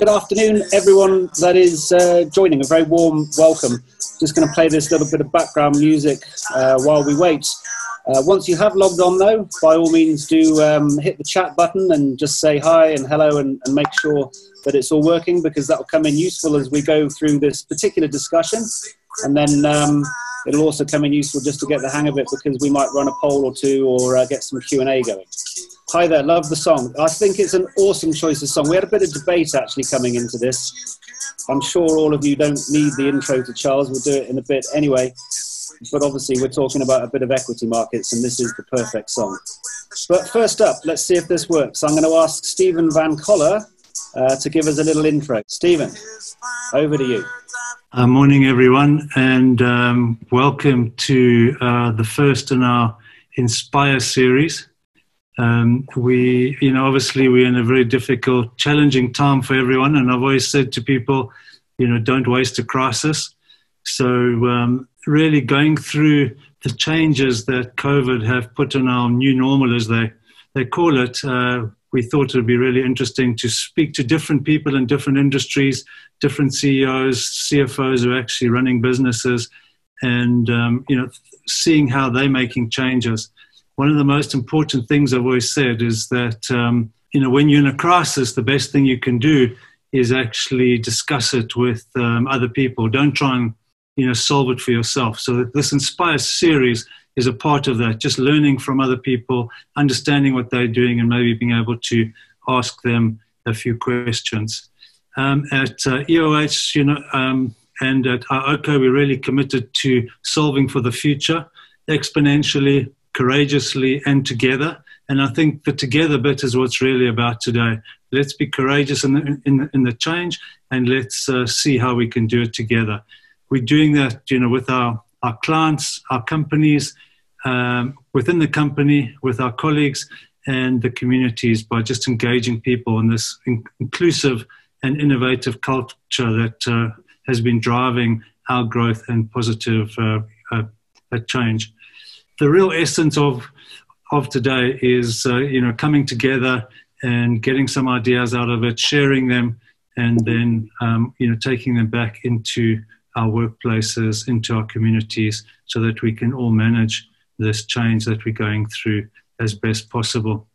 Good afternoon, everyone that is uh, joining. A very warm welcome. Just going to play this little bit of background music uh, while we wait. Uh, once you have logged on, though, by all means, do um, hit the chat button and just say hi and hello and, and make sure that it's all working because that will come in useful as we go through this particular discussion. And then um, it'll also come in useful just to get the hang of it because we might run a poll or two or uh, get some Q&A going. Hi there, love the song. I think it's an awesome choice of song. We had a bit of debate actually coming into this. I'm sure all of you don't need the intro to Charles. We'll do it in a bit anyway. But obviously, we're talking about a bit of equity markets, and this is the perfect song. But first up, let's see if this works. I'm going to ask Stephen Van Coller uh, to give us a little intro. Stephen, over to you. Uh, morning, everyone, and um, welcome to uh, the first in our Inspire series. Um, we, you know, obviously we're in a very difficult, challenging time for everyone, and I've always said to people, you know, don't waste a crisis. So, um, really going through the changes that COVID have put on our new normal, as they they call it, uh, we thought it would be really interesting to speak to different people in different industries, different CEOs, CFOs who are actually running businesses, and um, you know, seeing how they're making changes one of the most important things I've always said is that um, you know when you're in a crisis, the best thing you can do is actually discuss it with um, other people. Don't try and you know solve it for yourself. So this Inspire series is a part of that. Just learning from other people, understanding what they're doing, and maybe being able to ask them a few questions. Um, at uh, EOH, you know, um, and at iOCO, we're really committed to solving for the future exponentially courageously and together. And I think the together bit is what's really about today. Let's be courageous in the, in the, in the change and let's uh, see how we can do it together. We're doing that, you know, with our, our clients, our companies, um, within the company, with our colleagues and the communities by just engaging people in this in- inclusive and innovative culture that uh, has been driving our growth and positive uh, uh change the real essence of of today is uh, you know coming together and getting some ideas out of it, sharing them, and then um, you know taking them back into our workplaces, into our communities, so that we can all manage this change that we're going through as best possible.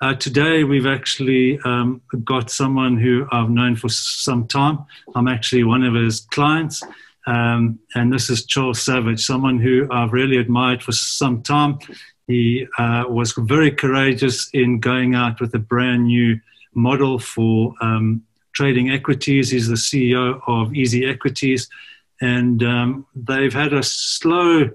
Uh, today, we've actually um, got someone who I've known for some time. I'm actually one of his clients. Um, and this is Charles Savage, someone who I've really admired for some time. He uh, was very courageous in going out with a brand new model for um, trading equities. He's the CEO of Easy Equities, and um, they've had a slow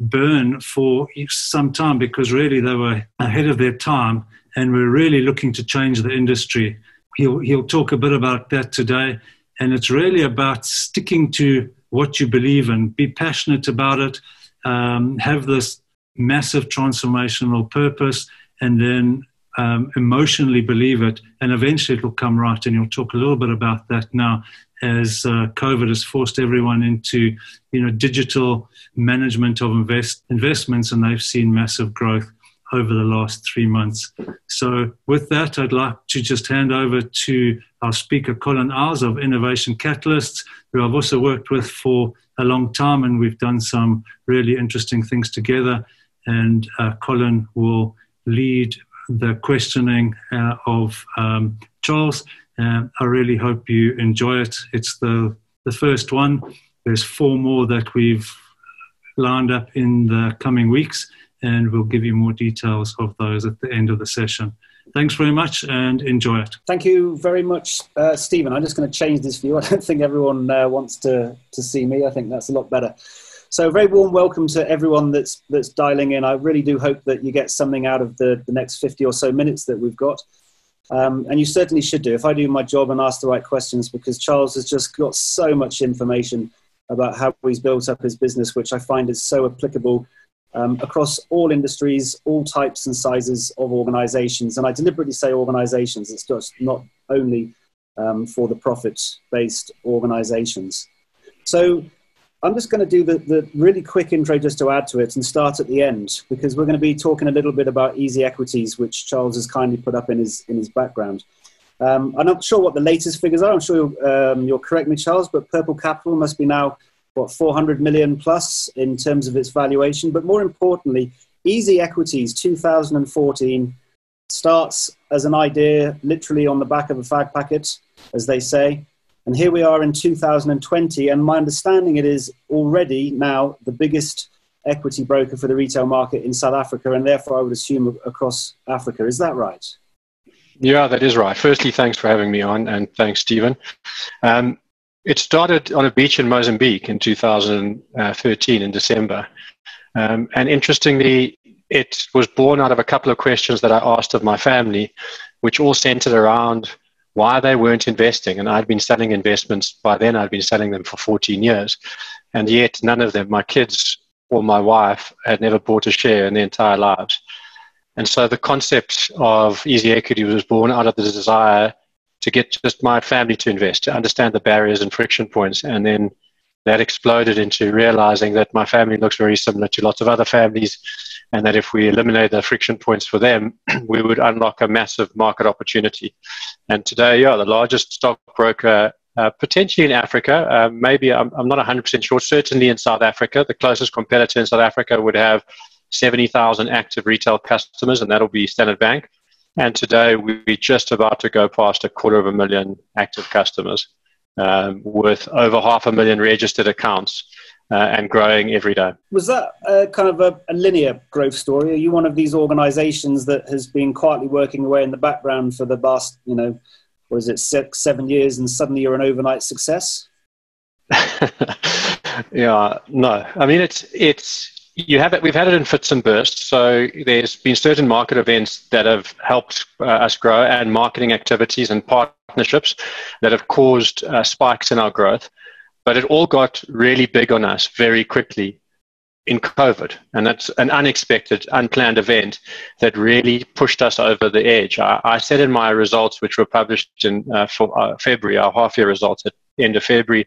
burn for some time because really they were ahead of their time and we're really looking to change the industry. He'll, he'll talk a bit about that today, and it's really about sticking to what you believe in, be passionate about it, um, have this massive transformational purpose, and then um, emotionally believe it, and eventually it'll come right. And you'll talk a little bit about that now, as uh, COVID has forced everyone into, you know, digital management of invest investments, and they've seen massive growth over the last three months. So, with that, I'd like to just hand over to our speaker, Colin Iles of Innovation Catalysts, who I've also worked with for a long time, and we've done some really interesting things together. And uh, Colin will lead the questioning uh, of um, Charles. I really hope you enjoy it. It's the, the first one. There's four more that we've lined up in the coming weeks and we'll give you more details of those at the end of the session. Thanks very much and enjoy it. Thank you very much, uh, Stephen. I'm just going to change this view. I don't think everyone uh, wants to, to see me. I think that's a lot better. So, very warm welcome to everyone that's, that's dialing in. I really do hope that you get something out of the, the next 50 or so minutes that we've got. Um, and you certainly should do if I do my job and ask the right questions because Charles has just got so much information about how he's built up his business, which I find is so applicable um, across all industries, all types and sizes of organizations. And I deliberately say organizations, it's just not only um, for the profit based organizations. So I'm just going to do the, the really quick intro just to add to it and start at the end because we're going to be talking a little bit about easy equities, which Charles has kindly put up in his, in his background. Um, I'm not sure what the latest figures are. I'm sure you'll, um, you'll correct me, Charles, but Purple Capital must be now, what, 400 million plus in terms of its valuation. But more importantly, Easy Equities 2014 starts as an idea literally on the back of a fag packet, as they say. And here we are in 2020, and my understanding it is already now the biggest equity broker for the retail market in South Africa, and therefore I would assume across Africa. Is that right? Yeah, that is right. Firstly, thanks for having me on, and thanks, Stephen. Um, it started on a beach in Mozambique in 2013 in December. Um, and interestingly, it was born out of a couple of questions that I asked of my family, which all centered around why they weren't investing. And I'd been selling investments by then, I'd been selling them for 14 years. And yet, none of them, my kids or my wife, had never bought a share in their entire lives. And so the concept of easy equity was born out of the desire to get just my family to invest, to understand the barriers and friction points, and then that exploded into realizing that my family looks very similar to lots of other families, and that if we eliminate the friction points for them, we would unlock a massive market opportunity. And today, yeah, the largest stockbroker uh, potentially in Africa, uh, maybe I'm, I'm not 100% sure, certainly in South Africa. The closest competitor in South Africa would have 70,000 active retail customers, and that'll be Standard Bank. And today we're just about to go past a quarter of a million active customers um, with over half a million registered accounts uh, and growing every day. Was that a, kind of a, a, linear growth story? Are you one of these organizations that has been quietly working away in the background for the past, you know, was it, six, seven years and suddenly you're an overnight success? yeah, no. I mean, it's, it's, you have it. We've had it in fits and bursts. So there's been certain market events that have helped uh, us grow, and marketing activities and partnerships that have caused uh, spikes in our growth. But it all got really big on us very quickly in COVID, and that's an unexpected, unplanned event that really pushed us over the edge. I, I said in my results, which were published in uh, for, uh, February, our half-year results at end of February,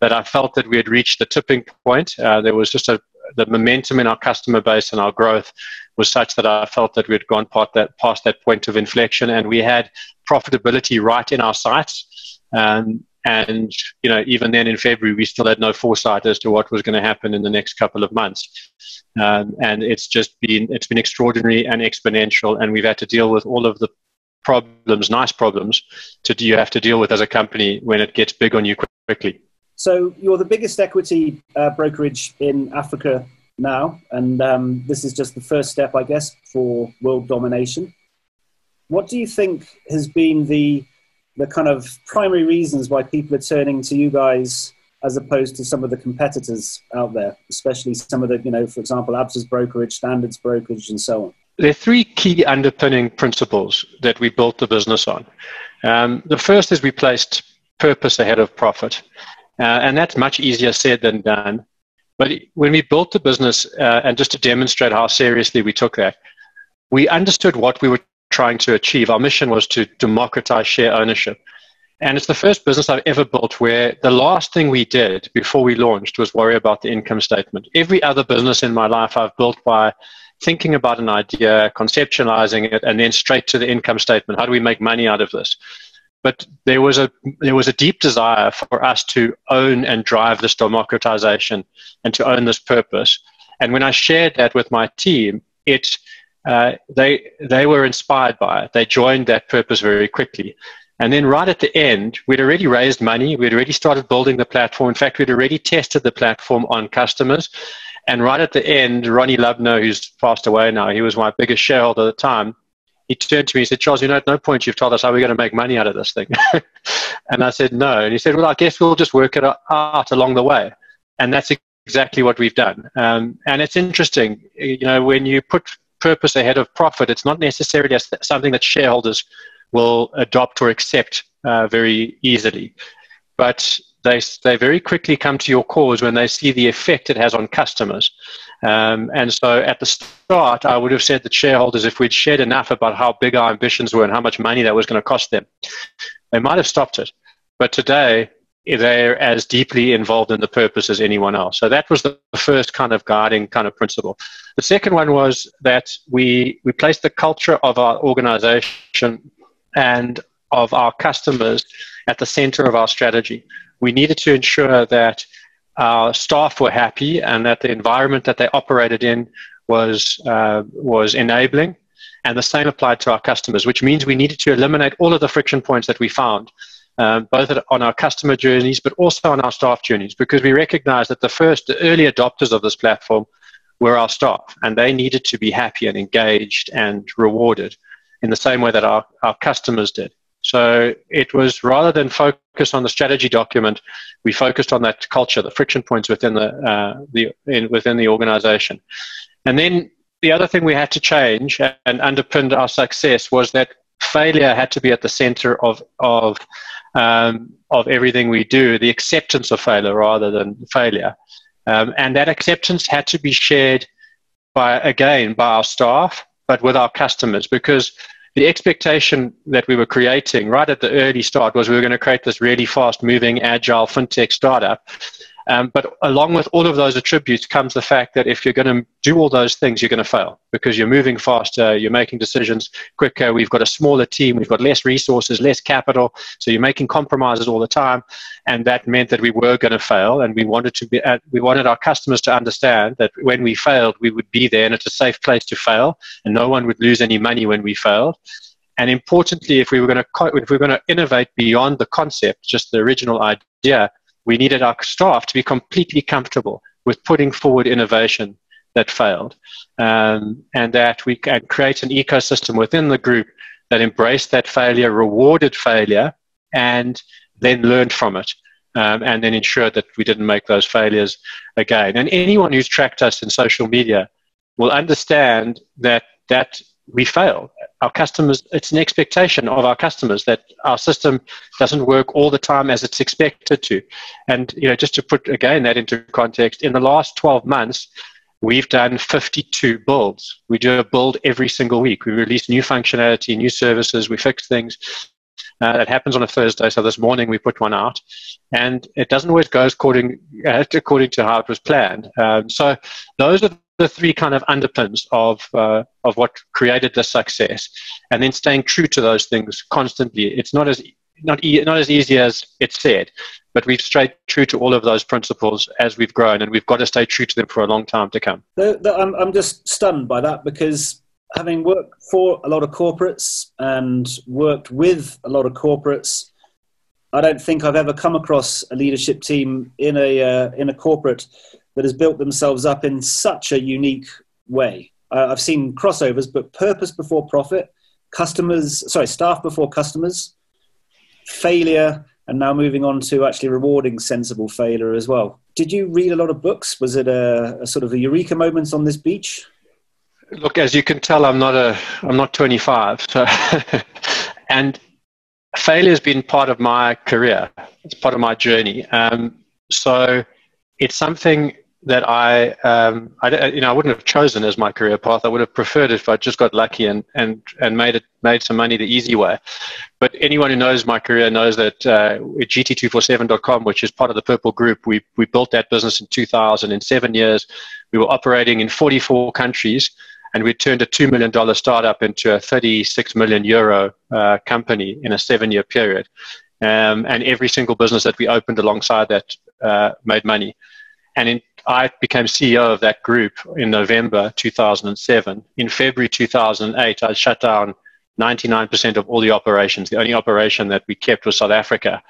that I felt that we had reached the tipping point. Uh, there was just a, the momentum in our customer base and our growth was such that I felt that we had gone past that, past that point of inflection and we had profitability right in our sights. Um, and you know, even then in February, we still had no foresight as to what was going to happen in the next couple of months. Um, and it's just been it's been extraordinary and exponential, and we've had to deal with all of the problems, nice problems, to you have to deal with as a company when it gets big on you quickly. So you're the biggest equity uh, brokerage in Africa now, and um, this is just the first step, I guess, for world domination. What do you think has been the the kind of primary reasons why people are turning to you guys as opposed to some of the competitors out there, especially some of the, you know, for example, Absa's brokerage, Standards brokerage, and so on? There are three key underpinning principles that we built the business on. Um, the first is we placed purpose ahead of profit. Uh, and that's much easier said than done. But when we built the business, uh, and just to demonstrate how seriously we took that, we understood what we were trying to achieve. Our mission was to democratize share ownership. And it's the first business I've ever built where the last thing we did before we launched was worry about the income statement. Every other business in my life I've built by thinking about an idea, conceptualizing it, and then straight to the income statement. How do we make money out of this? But there was a there was a deep desire for us to own and drive this democratization and to own this purpose. And when I shared that with my team, it uh, they they were inspired by it. They joined that purpose very quickly. And then right at the end, we'd already raised money. We'd already started building the platform. In fact, we'd already tested the platform on customers. And right at the end, Ronnie Lubner, who's passed away now, he was my biggest shareholder at the time he turned to me and said, Charles, you know, at no point you've told us how we're going to make money out of this thing. and I said, no. And he said, well, I guess we'll just work it out along the way. And that's exactly what we've done. Um, and it's interesting, you know, when you put purpose ahead of profit, it's not necessarily something that shareholders will adopt or accept uh, very easily. But they, they very quickly come to your cause when they see the effect it has on customers. Um, and so at the start, I would have said that shareholders, if we'd shared enough about how big our ambitions were and how much money that was going to cost them, they might have stopped it. But today, they're as deeply involved in the purpose as anyone else. So that was the first kind of guiding kind of principle. The second one was that we, we placed the culture of our organization and of our customers at the center of our strategy. We needed to ensure that our staff were happy and that the environment that they operated in was uh, was enabling. And the same applied to our customers, which means we needed to eliminate all of the friction points that we found, um, both on our customer journeys, but also on our staff journeys, because we recognized that the first, the early adopters of this platform were our staff, and they needed to be happy and engaged and rewarded in the same way that our, our customers did. So it was rather than focus on the strategy document, we focused on that culture, the friction points within the, uh, the in, within the organization. And then the other thing we had to change and underpinned our success was that failure had to be at the center of of um, of everything we do. The acceptance of failure rather than failure, um, and that acceptance had to be shared by again by our staff, but with our customers because the expectation that we were creating right at the early start was we were going to create this really fast moving agile fintech startup um, but along with all of those attributes comes the fact that if you're going to do all those things, you're going to fail because you're moving faster, you're making decisions quicker. We've got a smaller team, we've got less resources, less capital, so you're making compromises all the time, and that meant that we were going to fail. And we wanted to be, uh, we wanted our customers to understand that when we failed, we would be there, and it's a safe place to fail, and no one would lose any money when we failed. And importantly, if we were going to if we were going to innovate beyond the concept, just the original idea, we needed our staff to be completely comfortable with putting forward innovation that failed, um, and that we can create an ecosystem within the group that embraced that failure, rewarded failure, and then learned from it. Um, and then ensured that we didn't make those failures again. And anyone who's tracked us in social media will understand that that we fail. Our customers, it's an expectation of our customers that our system doesn't work all the time as it's expected to. And, you know, just to put again that into context, in the last 12 months, we've done 52 builds. We do a build every single week. We release new functionality, new services, we fix things. Uh, that happens on a Thursday. So this morning we put one out, and it doesn't always go according uh, according to how it was planned. Um, so those are the three kind of underpins of uh, of what created the success, and then staying true to those things constantly. It's not as not e- not as easy as it's said, but we've stayed true to all of those principles as we've grown, and we've got to stay true to them for a long time to come. The, the, I'm I'm just stunned by that because having worked for a lot of corporates and worked with a lot of corporates. I don't think I've ever come across a leadership team in a uh, in a corporate that has built themselves up in such a unique way. Uh, I've seen crossovers, but purpose before profit, customers, sorry, staff before customers, failure, and now moving on to actually rewarding sensible failure as well. Did you read a lot of books? Was it a, a sort of a eureka moment on this beach? Look, as you can tell, I'm not a, I'm not 25, so and failure has been part of my career. It's part of my journey. Um, so it's something that I, um, I, you know, I wouldn't have chosen as my career path. I would have preferred if I just got lucky and, and, and made it, made some money the easy way. But anyone who knows my career knows that uh, at GT247.com, which is part of the Purple Group, we, we built that business in 2000. In seven years, we were operating in 44 countries and we turned a $2 million startup into a 36 million euro uh, company in a seven year period. Um, and every single business that we opened alongside that uh, made money. And in, I became CEO of that group in November 2007. In February 2008, I shut down 99% of all the operations. The only operation that we kept was South Africa.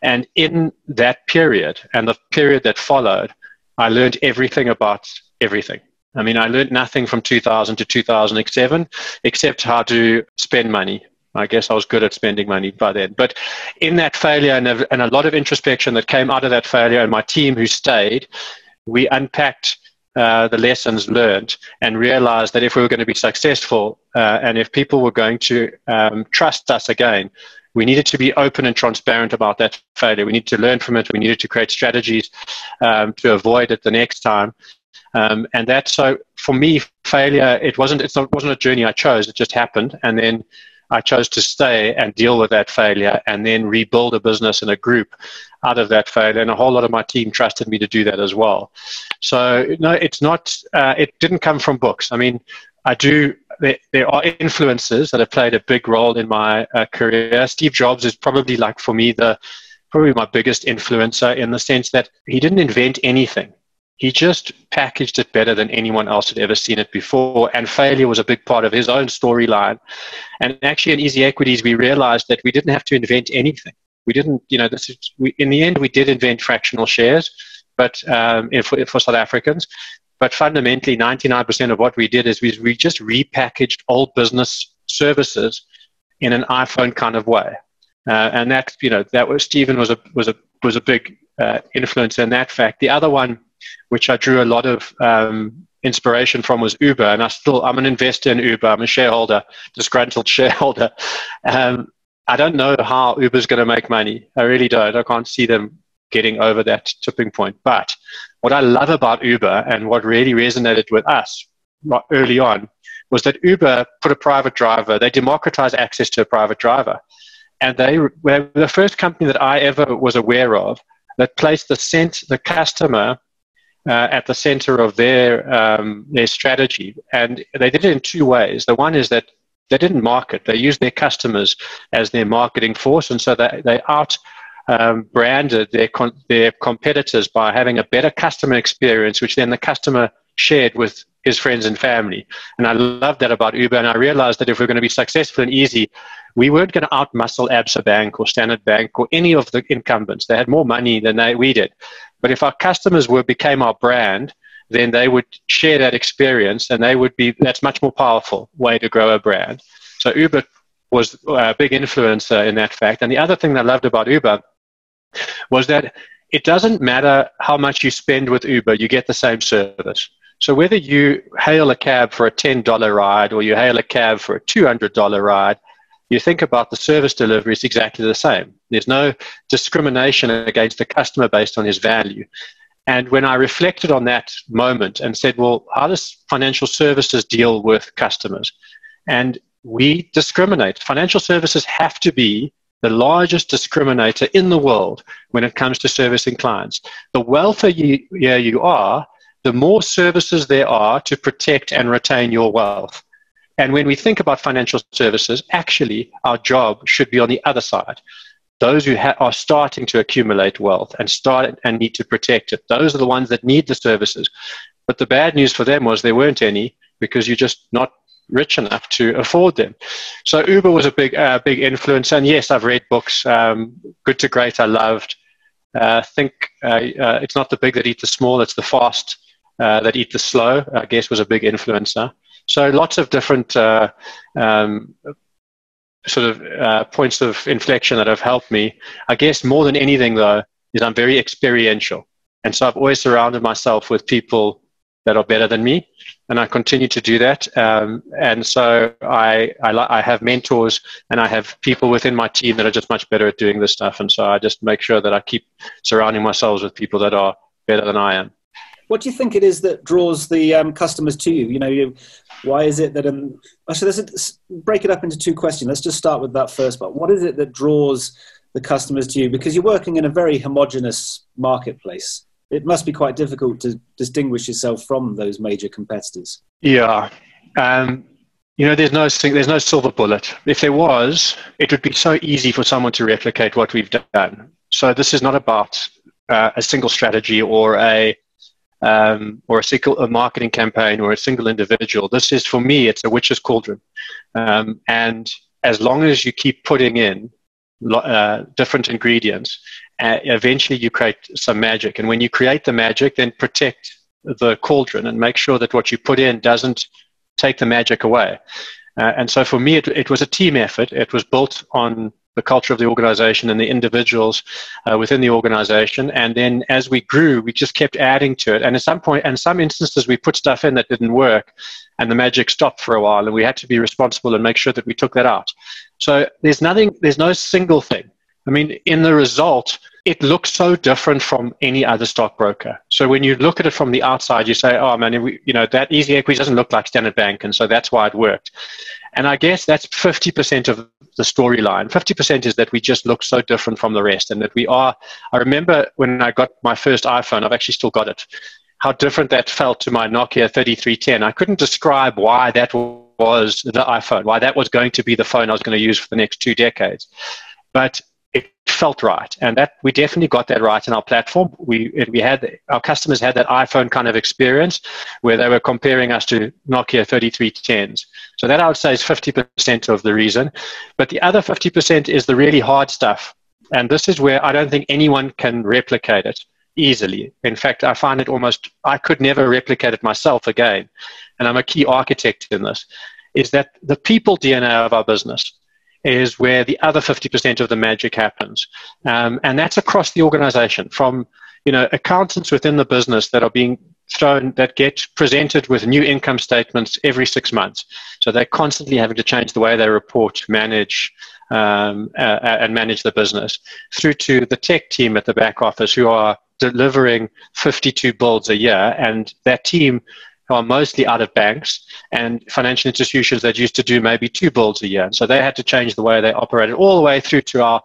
And in that period and the period that followed, I learned everything about everything. I mean, I learned nothing from 2000 to 2007 except how to spend money, I guess I was good at spending money by then. But in that failure and a, and a lot of introspection that came out of that failure, and my team who stayed, we unpacked uh, the lessons learned and realized that if we were going to be successful uh, and if people were going to um, trust us again, we needed to be open and transparent about that failure. We needed to learn from it. We needed to create strategies um, to avoid it the next time. Um, and that, so for me, failure, it wasn't, it wasn't a journey I chose. It just happened. And then I chose to stay and deal with that failure and then rebuild a business and a group out of that failure. And a whole lot of my team trusted me to do that as well. So, no, it's not, uh, it didn't come from books. I mean, I do there, there, are influences that have played a big role in my uh, career. Steve Jobs is probably like for me the probably my biggest influencer in the sense that he didn't invent anything. He just packaged it better than anyone else had ever seen it before. And failure was a big part of his own storyline. And actually, in Easy Equities, we realized that we didn't have to invent anything. We didn't, you know, this is, we, in the end, we did invent fractional shares, but um, for, for South Africans. But fundamentally, 99% of what we did is we, we just repackaged old business services in an iPhone kind of way. Uh, and that, you know, that was Stephen was a was a was a big uh, influence in that fact. The other one, which I drew a lot of um, inspiration from, was Uber, and I still I'm an investor in Uber. I'm a shareholder, disgruntled shareholder. Um, I don't know how Uber's going to make money. I really don't. I can't see them getting over that tipping point. But what I love about Uber and what really resonated with us early on was that Uber put a private driver, they democratized access to a private driver. And they were the first company that I ever was aware of that placed the, cent, the customer uh, at the center of their, um, their strategy. And they did it in two ways. The one is that they didn't market, they used their customers as their marketing force. And so they, they out um, branded their, con- their competitors by having a better customer experience, which then the customer shared with his friends and family. And I love that about Uber. And I realized that if we're going to be successful and easy, we weren't going to outmuscle Absa Bank or Standard Bank or any of the incumbents. They had more money than they, we did. But if our customers were became our brand, then they would share that experience and they would be that's much more powerful way to grow a brand. So Uber was a big influencer in that fact. And the other thing that I loved about Uber was that it doesn't matter how much you spend with Uber, you get the same service. So whether you hail a cab for a $10 ride or you hail a cab for a $200 ride, you think about the service delivery is exactly the same. There's no discrimination against the customer based on his value. And when I reflected on that moment and said, well, how does financial services deal with customers? And we discriminate. Financial services have to be the largest discriminator in the world when it comes to servicing clients. The wealthier you, you are, the more services there are to protect and retain your wealth. And when we think about financial services, actually, our job should be on the other side. Those who ha- are starting to accumulate wealth and start and need to protect it, those are the ones that need the services. But the bad news for them was there weren't any because you're just not rich enough to afford them. So Uber was a big, uh, big influence. And yes, I've read books. Um, Good to Great, I loved. Uh, think uh, uh, it's not the big that eat the small; it's the fast uh, that eat the slow. I guess was a big influencer. So lots of different uh, um, sort of points of inflection that have helped me. I guess more than anything, though, is I'm very experiential, and so I've always surrounded myself with people that are better than me and I continue to do that. Um, and so I, I, I, have mentors and I have people within my team that are just much better at doing this stuff. And so I just make sure that I keep surrounding myself with people that are better than I am. What do you think it is that draws the um, customers to you? You know, you, why is it that? Um, actually, let's break it up into two questions. Let's just start with that first part. What is it that draws the customers to you? Because you're working in a very homogenous marketplace it must be quite difficult to distinguish yourself from those major competitors. Yeah. Um, you know, there's no there's no silver bullet. If there was, it would be so easy for someone to replicate what we've done. So this is not about uh, a single strategy or a um, or a single a marketing campaign or a single individual. This is for me, it's a witch's cauldron, um, and as long as you keep putting in uh, different ingredients uh, eventually you create some magic. And when you create the magic, then protect the cauldron and make sure that what you put in doesn't take the magic away. Uh, and so for me, it, it, was a team effort. It was built on the culture of the organization and the individuals uh, within the organization. And then as we grew, we just kept adding to it. And at some point, in some instances, we put stuff in that didn't work and the magic stopped for a while. And we had to be responsible and make sure that we took that out. So there's nothing, there's no single thing. I mean, in the result, it looks so different from any other stockbroker. So when you look at it from the outside, you say, "Oh man, you know that Easy Equity doesn't look like Standard Bank," and so that's why it worked. And I guess that's 50% of the storyline. 50% is that we just look so different from the rest, and that we are. I remember when I got my first iPhone. I've actually still got it. how different that felt to my Nokia 3310. I couldn't describe why that was the iPhone, why that was going to be the phone I was going to use for the next two decades. But it felt right, and that we definitely got that right in our platform. We we had our customers had that iPhone kind of experience where they were comparing us to Nokia 3310s. So that I would say is 50% of the reason, but the other 50% is the really hard stuff, and this is where I don't think anyone can replicate it easily. In fact, I find it almost I could never replicate it myself again, and I'm a key architect in this. Is that the people DNA of our business? Is where the other 50% of the magic happens. Um, and that's across the organization from, you know, accountants within the business that are being thrown, that get presented with new income statements every six months. So they're constantly having to change the way they report, manage, um, uh, and manage the business through to the tech team at the back office who are delivering 52 builds a year. And that team are mostly out of banks and financial institutions that used to do maybe two builds a year. So they had to change the way they operated, all the way through to our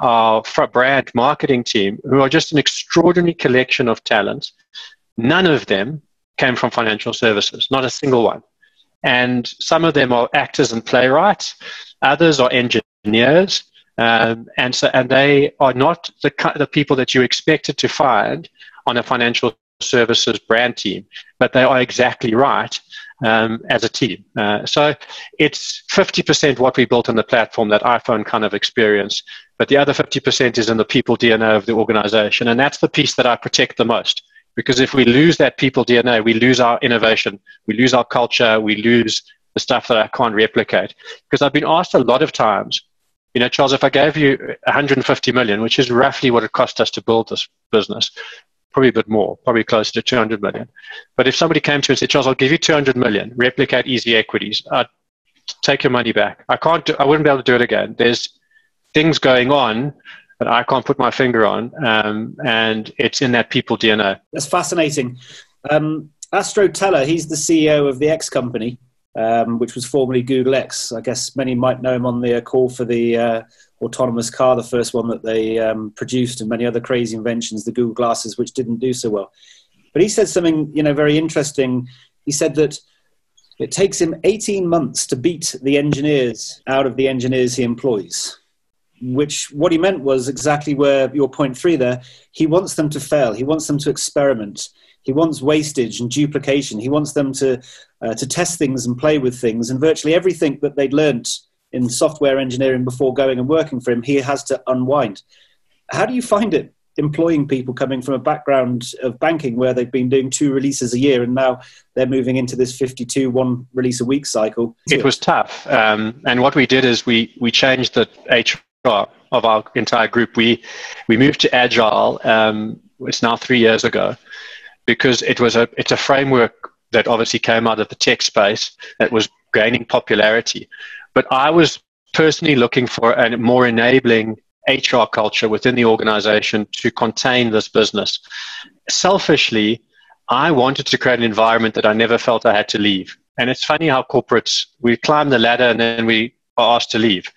our brand marketing team, who are just an extraordinary collection of talent. None of them came from financial services, not a single one. And some of them are actors and playwrights, others are engineers, um, and so and they are not the the people that you expected to find on a financial services brand team, but they are exactly right um, as a team. Uh, so it's 50% what we built on the platform, that iPhone kind of experience, but the other 50% is in the people DNA of the organization. And that's the piece that I protect the most. Because if we lose that people DNA, we lose our innovation, we lose our culture, we lose the stuff that I can't replicate. Because I've been asked a lot of times, you know, Charles, if I gave you 150 million, which is roughly what it cost us to build this business, probably a bit more, probably closer to 200 million. But if somebody came to me and said, Charles, I'll give you 200 million, replicate easy equities, I'd take your money back. I can't, do, I wouldn't be able to do it again. There's things going on that I can't put my finger on, um, and it's in that people DNA. That's fascinating. Um, Astro Teller, he's the CEO of the X company, um, which was formerly Google X. I guess many might know him on the call for the uh, autonomous car, the first one that they um, produced, and many other crazy inventions, the Google Glasses, which didn't do so well. But he said something, you know, very interesting. He said that it takes him 18 months to beat the engineers out of the engineers he employs. Which what he meant was exactly where your point three there. He wants them to fail. He wants them to experiment. He wants wastage and duplication. He wants them to uh, to test things and play with things. And virtually everything that they'd learnt in software engineering before going and working for him, he has to unwind. How do you find it employing people coming from a background of banking where they've been doing two releases a year and now they're moving into this 52 one release a week cycle? It was tough. Um, and what we did is we, we changed the HR of our entire group. We, we moved to Agile. Um, it's now three years ago because it was a, it's a framework that obviously came out of the tech space that was gaining popularity. But I was personally looking for a more enabling HR culture within the organization to contain this business. Selfishly, I wanted to create an environment that I never felt I had to leave. And it's funny how corporates, we climb the ladder and then we are asked to leave.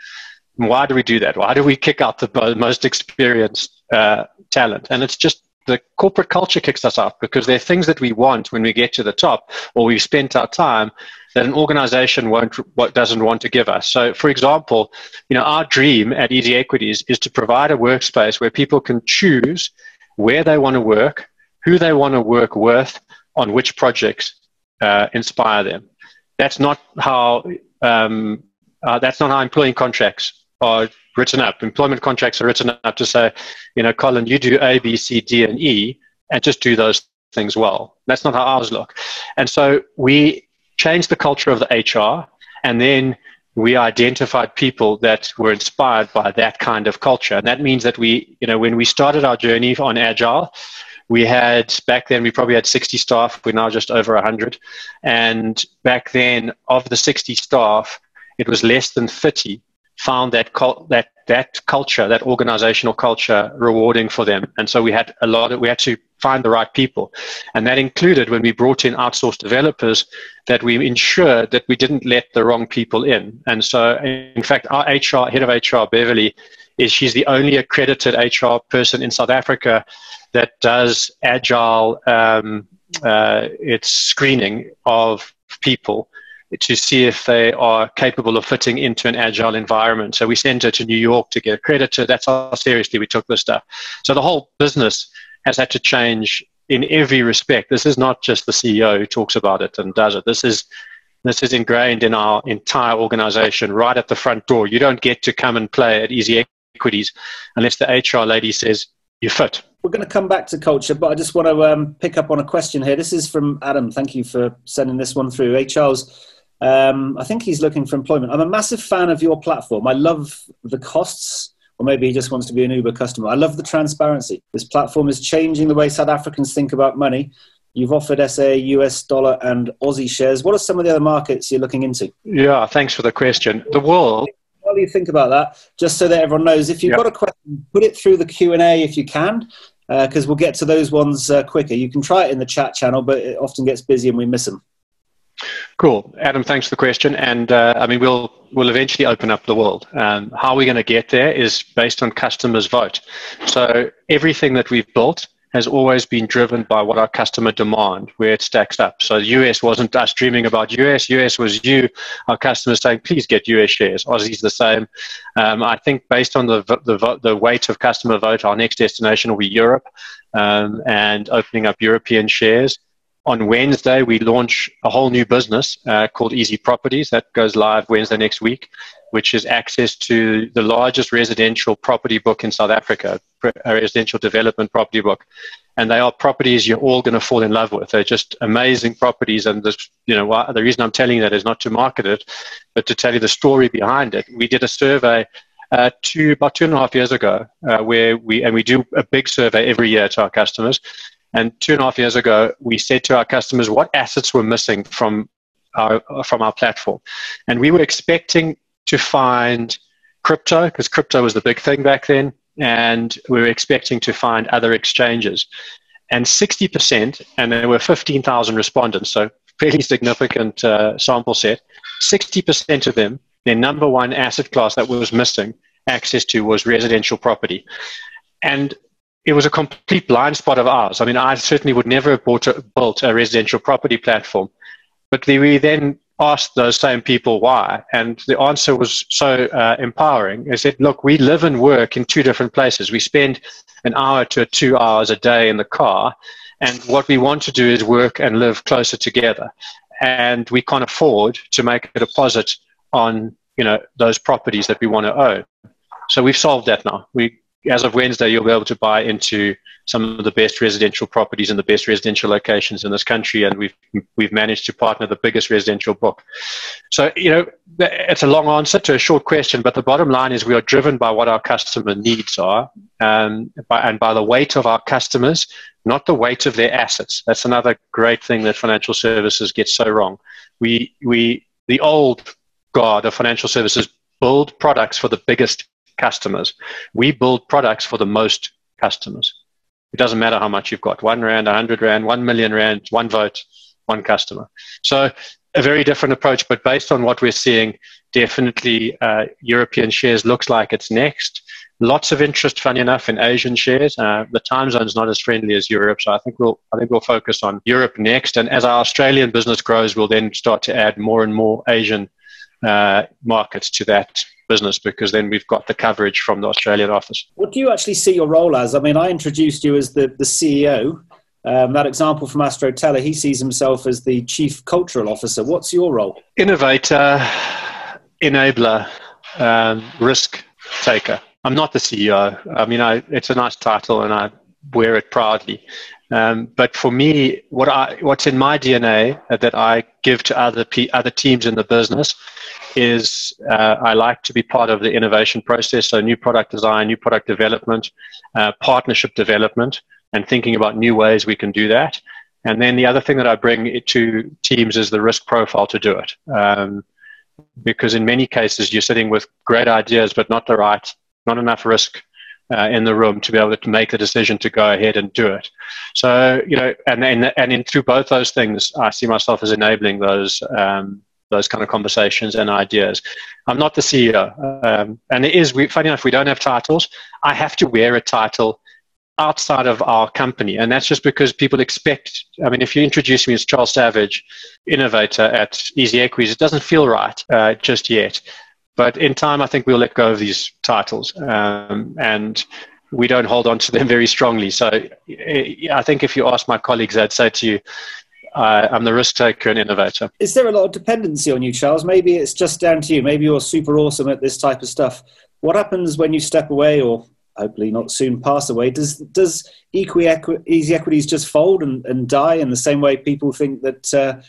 Why do we do that? Why do we kick out the most experienced uh, talent? And it's just the corporate culture kicks us off because there are things that we want when we get to the top or we've spent our time that an organization won't what doesn't want to give us. So for example, you know, our dream at Easy Equities is to provide a workspace where people can choose where they want to work, who they want to work with, on which projects uh, inspire them. That's not how um, uh, that's not how employing contracts are written up. Employment contracts are written up to say, you know, Colin, you do A, B, C, D, and E, and just do those things well. That's not how ours look. And so we changed the culture of the HR, and then we identified people that were inspired by that kind of culture. And that means that we, you know, when we started our journey on Agile, we had back then we probably had 60 staff we're now just over 100 and back then of the 60 staff it was less than 30 found that cult, that that culture, that organizational culture, rewarding for them. And so we had a lot of we had to find the right people, and that included when we brought in outsourced developers that we ensured that we didn't let the wrong people in. And so, in fact, our HR head of HR, Beverly, is she's the only accredited HR person in South Africa that does agile um, uh, its screening of people to see if they are capable of fitting into an agile environment. So we sent her to New York to get accredited. That's how seriously we took this stuff. So the whole business has had to change in every respect. This is not just the CEO who talks about it and does it. This is this is ingrained in our entire organization right at the front door. You don't get to come and play at Easy Equities unless the HR lady says you fit. We're going to come back to culture, but I just want to um, pick up on a question here. This is from Adam. Thank you for sending this one through. Charles. Um, I think he's looking for employment. I'm a massive fan of your platform. I love the costs, or maybe he just wants to be an Uber customer. I love the transparency. This platform is changing the way South Africans think about money. You've offered SA, US dollar, and Aussie shares. What are some of the other markets you're looking into? Yeah, thanks for the question. The world. While you think about that, just so that everyone knows, if you've got a question, put it through the Q and A if you can, because uh, we'll get to those ones uh, quicker. You can try it in the chat channel, but it often gets busy and we miss them. Cool, Adam. Thanks for the question. And uh, I mean, we'll we'll eventually open up the world. Um, how we're going to get there is based on customers' vote. So everything that we've built has always been driven by what our customer demand, where it stacks up. So US wasn't us dreaming about US. US was you, our customers saying, please get US shares. Aussie's the same. Um, I think based on the, the, the weight of customer vote, our next destination will be Europe um, and opening up European shares on Wednesday, we launch a whole new business uh, called Easy Properties that goes live Wednesday next week, which is access to the largest residential property book in South Africa, a residential development property book. And they are properties you're all going to fall in love with. They're just amazing properties. And this, you know, the reason I'm telling you that is not to market it, but to tell you the story behind it. We did a survey uh, two about two and a half years ago, uh, where we and we do a big survey every year to our customers, and two and a half years ago, we said to our customers what assets were missing from our, from our platform. And we were expecting to find crypto, because crypto was the big thing back then, and we were expecting to find other exchanges. And 60%, and there were 15,000 respondents, so fairly significant uh, sample set, 60% of them, their number one asset class that was missing access to was residential property. And it was a complete blind spot of ours. I mean, I certainly would never have bought a, built a residential property platform. But we then asked those same people why, and the answer was so uh, empowering. They said, "Look, we live and work in two different places. We spend an hour to two hours a day in the car, and what we want to do is work and live closer together. And we can't afford to make a deposit on you know those properties that we want to own. So we've solved that now. We as of Wednesday, you'll be able to buy into some of the best residential properties in the best residential locations in this country, and we've we've managed to partner the biggest residential book. So you know, it's a long answer to a short question, but the bottom line is we are driven by what our customer needs are, um, by, and by the weight of our customers, not the weight of their assets. That's another great thing that financial services get so wrong. We we the old guard of financial services build products for the biggest customers. We build products for the most customers. It doesn't matter how much you've got one Rand, 100 Rand, 1 million Rand, one vote, one customer. So, a very different approach, but based on what we're seeing, definitely uh, European shares looks like it's next. Lots of interest, funny enough, in Asian shares. Uh, the time zone is not as friendly as Europe, so I think we'll I think we'll focus on Europe next. And as our Australian business grows, we'll then start to add more and more Asian uh, markets to that business because then we've got the coverage from the Australian office. What do you actually see your role as? I mean, I introduced you as the, the CEO. Um, that example from Astro Teller, he sees himself as the chief cultural officer. What's your role? Innovator, enabler, um, risk taker. I'm not the CEO. I mean, I, it's a nice title and I wear it proudly. Um, but for me, what I, what's in my DNA that I give to other, other teams in the business is uh, I like to be part of the innovation process. So, new product design, new product development, uh, partnership development, and thinking about new ways we can do that. And then the other thing that I bring to teams is the risk profile to do it. Um, because in many cases, you're sitting with great ideas, but not the right, not enough risk uh, in the room to be able to make the decision to go ahead and do it. So, you know, and and, and in, through both those things, I see myself as enabling those um, those kind of conversations and ideas. I'm not the CEO, um, and it is we, funny enough. We don't have titles. I have to wear a title outside of our company. And that's just because people expect, I mean, if you introduce me as Charles Savage, innovator at Easy Equities, it doesn't feel right uh, just yet. But in time, I think we'll let go of these titles. Um, and we don't hold on to them very strongly. So I think if you ask my colleagues, I'd say to you, uh, I'm the risk taker and innovator. Is there a lot of dependency on you, Charles? Maybe it's just down to you. Maybe you're super awesome at this type of stuff. What happens when you step away or hopefully not soon pass away. Does does Equi Easy Equities just fold and, and die in the same way people think that uh,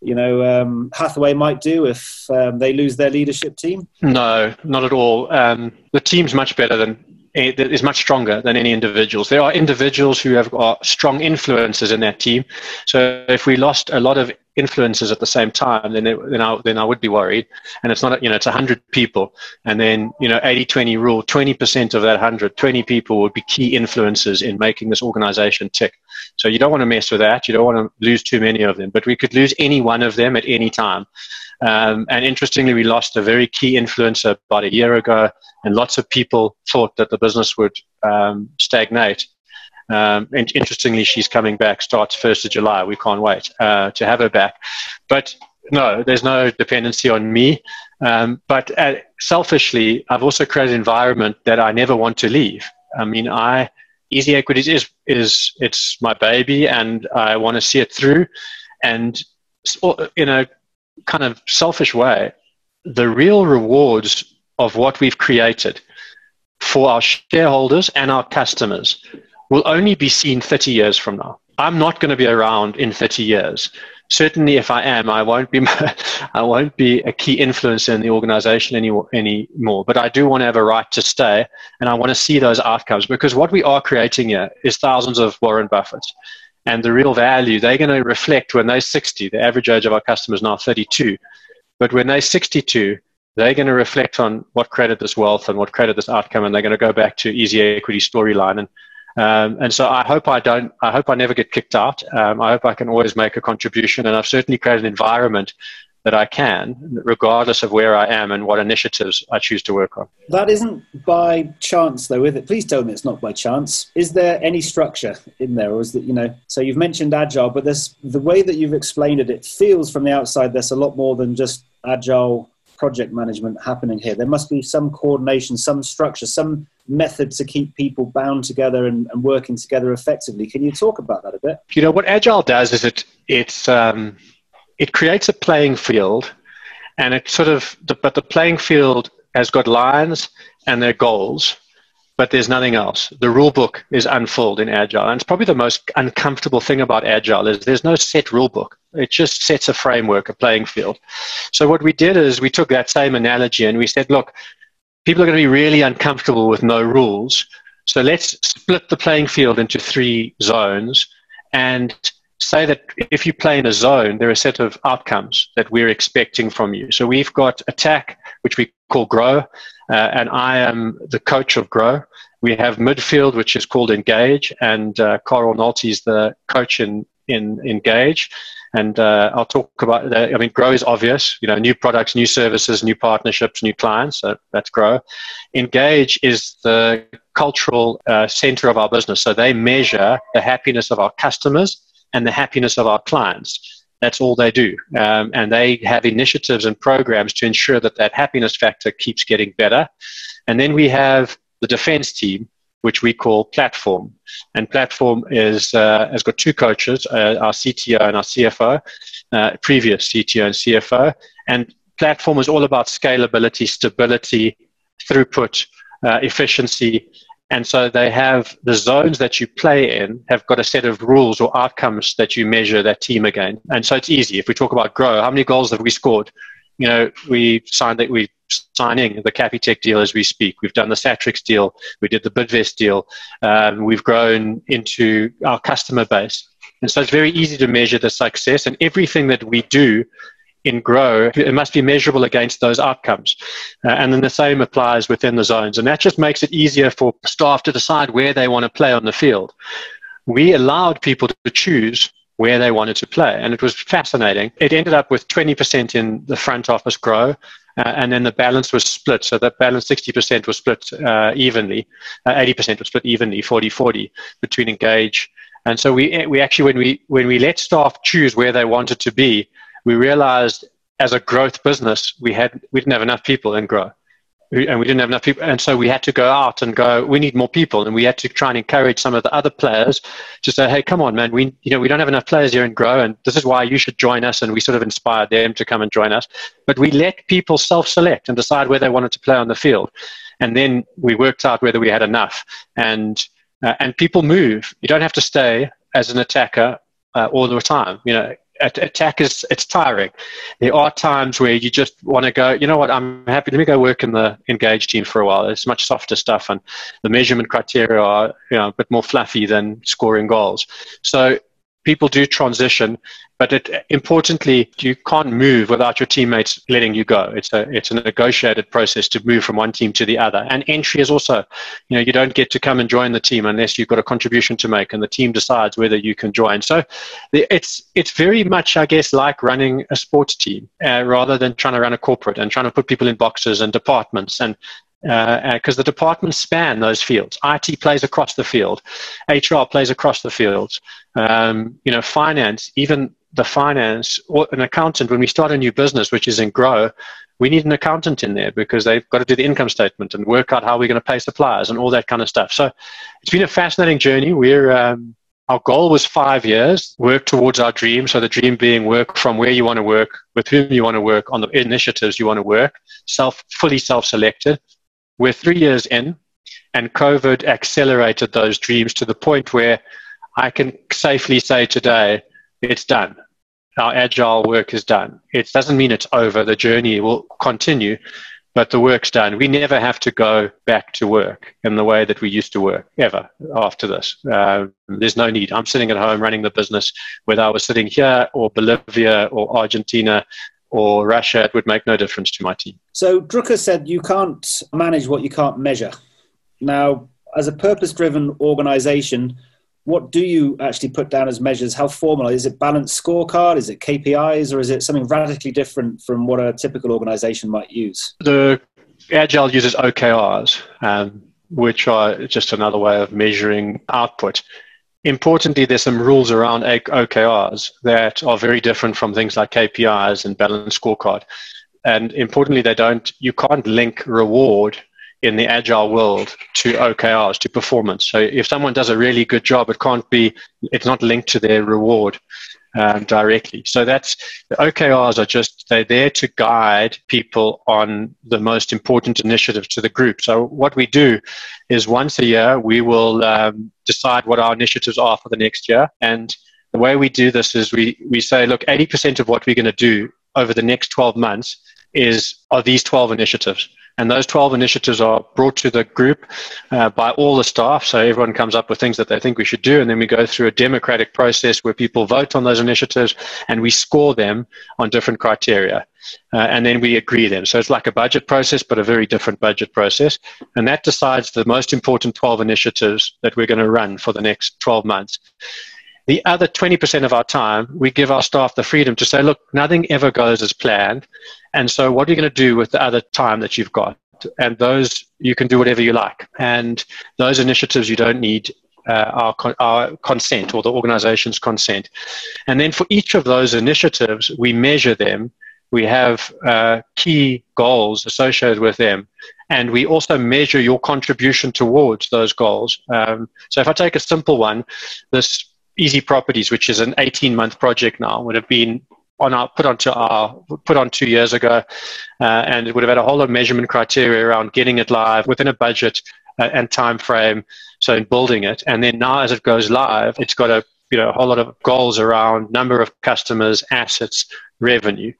you know um, Hathaway might do if um, they lose their leadership team? No, not at all. Um, the team's much better than is much stronger than any individuals. There are individuals who have got strong influences in that team. So if we lost a lot of influences at the same time, then it, then I then I would be worried. And it's not you know it's hundred people, and then you know 80-20 rule. Twenty percent of that 100, 20 people would be key influences in making this organization tick. So you don't want to mess with that. You don't want to lose too many of them. But we could lose any one of them at any time. Um, and interestingly, we lost a very key influencer about a year ago, and lots of people thought that the business would um, stagnate. Um, and interestingly, she's coming back, starts 1st of July. We can't wait uh, to have her back. But no, there's no dependency on me. Um, but uh, selfishly, I've also created an environment that I never want to leave. I mean, I Easy Equities is is it's my baby, and I want to see it through. And in a kind of selfish way, the real rewards of what we've created for our shareholders and our customers will only be seen 30 years from now. I'm not going to be around in 30 years. Certainly, if I am, I won't be. I won't be a key influencer in the organization any, anymore. But I do want to have a right to stay, and I want to see those outcomes because what we are creating here is thousands of Warren Buffetts, and the real value they're going to reflect when they're 60. The average age of our customers now 32, but when they're 62, they're going to reflect on what created this wealth and what created this outcome, and they're going to go back to easy equity storyline. And um, and so I hope I don't. I hope I never get kicked out. Um, I hope I can always make a contribution, and I've certainly created an environment that I can, regardless of where I am and what initiatives I choose to work on. That isn't by chance, though, is it? Please tell me it's not by chance. Is there any structure in there, or is that you know? So you've mentioned agile, but there's the way that you've explained it. It feels from the outside there's a lot more than just agile project management happening here? There must be some coordination, some structure, some method to keep people bound together and, and working together effectively. Can you talk about that a bit? You know what Agile does is it it's um, it creates a playing field, and it sort of but the playing field has got lines and their goals but there's nothing else. The rule book is unfilled in Agile. And it's probably the most uncomfortable thing about Agile is there's no set rule book. It just sets a framework, a playing field. So what we did is we took that same analogy and we said, look, people are going to be really uncomfortable with no rules. So let's split the playing field into three zones and say that if you play in a zone, there are a set of outcomes that we're expecting from you. So we've got attack, which we call grow, uh, and I am the coach of grow. We have midfield, which is called engage, and uh, Carl Nolte is the coach in, in engage. And uh, I'll talk about that. I mean, grow is obvious, you know, new products, new services, new partnerships, new clients. So that's grow. Engage is the cultural uh, center of our business. So they measure the happiness of our customers and the happiness of our clients. That's all they do. Um, and they have initiatives and programs to ensure that that happiness factor keeps getting better. And then we have the defense team, which we call Platform. And Platform is, uh, has got two coaches, uh, our CTO and our CFO, uh, previous CTO and CFO. And Platform is all about scalability, stability, throughput, uh, efficiency, and so they have the zones that you play in have got a set of rules or outcomes that you measure that team again. And so it's easy. If we talk about grow, how many goals have we scored? You know, we signed that we signing the Capitec deal as we speak. We've done the Satrix deal. We did the Bidvest deal. Um, we've grown into our customer base. And so it's very easy to measure the success and everything that we do in grow, it must be measurable against those outcomes. Uh, and then the same applies within the zones. And that just makes it easier for staff to decide where they want to play on the field. We allowed people to choose where they wanted to play. And it was fascinating. It ended up with 20% in the front office grow uh, and then the balance was split. So that balance 60% was split uh, evenly, uh, 80% was split evenly, 40-40 between Engage. And so we we actually when we when we let staff choose where they wanted to be, we realized as a growth business we had we didn't have enough people in grow and we didn't have enough people. And so we had to go out and go we need more people. And we had to try and encourage some of the other players to say hey come on man. We you know we don't have enough players here and grow. And this is why you should join us. And we sort of inspired them to come and join us. But we let people self-select and decide where they wanted to play on the field. And then we worked out whether we had enough. And uh, and people move. You don't have to stay as an attacker uh, all the time. You know attack is it's tiring. There are times where you just want to go. You know what? I'm happy. Let me go work in the engage team for a while. It's much softer stuff, and the measurement criteria are you know a bit more fluffy than scoring goals. So people do transition, but it, importantly, you can't move without your teammates letting you go. It's a it's a negotiated process to move from one team to the other. And entry is also, you know, you don't get to come and join the team unless you've got a contribution to make, and the team decides whether you can join. So it's it's very much, I guess, like running a sports team uh, rather than trying to run a corporate and trying to put people in boxes and departments and because uh, the departments span those fields. IT plays across the field, HR plays across the fields. Um, you know, finance, even the finance or an accountant. When we start a new business, which is in grow, we need an accountant in there because they've got to do the income statement and work out how we're going to pay suppliers and all that kind of stuff. So it's been a fascinating journey. We're um, our goal was five years, work towards our dream. So the dream being work from where you want to work, with whom you want to work, on the initiatives you want to work, self fully self-selected we're three years in, and COVID accelerated those dreams to the point where I can safely say today it's done. Our agile work is done. It doesn't mean it's over. The journey will continue, but the work's done. We never have to go back to work in the way that we used to work ever after this. Uh, there's no need. I'm sitting at home running the business, whether I was sitting here or Bolivia or Argentina or Russia, it would make no difference to my team. So Drucker said you can't manage what you can't measure. Now, as a purpose driven organization, what do you actually put down as measures? How formal? Is it balanced scorecard? Is it KPIs? Or is it something radically different from what a typical organization might use? The Agile uses OKRs, um, which are just another way of measuring output. Importantly, there's some rules around OKRs that are very different from things like KPIs and balance scorecard. And importantly, they don't. You can't link reward in the agile world to OKRs, to performance. So if someone does a really good job, it can't be. It's not linked to their reward um, directly. So that's the OKRs are just they're there to guide people on the most important initiatives to the group. So what we do is once a year we will um, decide what our initiatives are for the next year, and the way we do this is we we say, look, 80% of what we're going to do over the next 12 months is are these 12 initiatives. And those 12 initiatives are brought to the group uh, by all the staff. So everyone comes up with things that they think we should do. And then we go through a democratic process where people vote on those initiatives and we score them on different criteria. Uh, and then we agree them. So it's like a budget process, but a very different budget process. And that decides the most important 12 initiatives that we're going to run for the next 12 months. The other 20% of our time, we give our staff the freedom to say, look, nothing ever goes as planned. And so, what are you going to do with the other time that you've got? And those, you can do whatever you like. And those initiatives, you don't need uh, our, our consent or the organization's consent. And then for each of those initiatives, we measure them. We have uh, key goals associated with them. And we also measure your contribution towards those goals. Um, so if I take a simple one, this Easy Properties, which is an 18 month project now, would have been on our put onto our put on two years ago, uh, and it would have had a whole lot of measurement criteria around getting it live within a budget uh, and time frame. So in building it, and then now as it goes live, it's got a you know a whole lot of goals around number of customers, assets, revenue,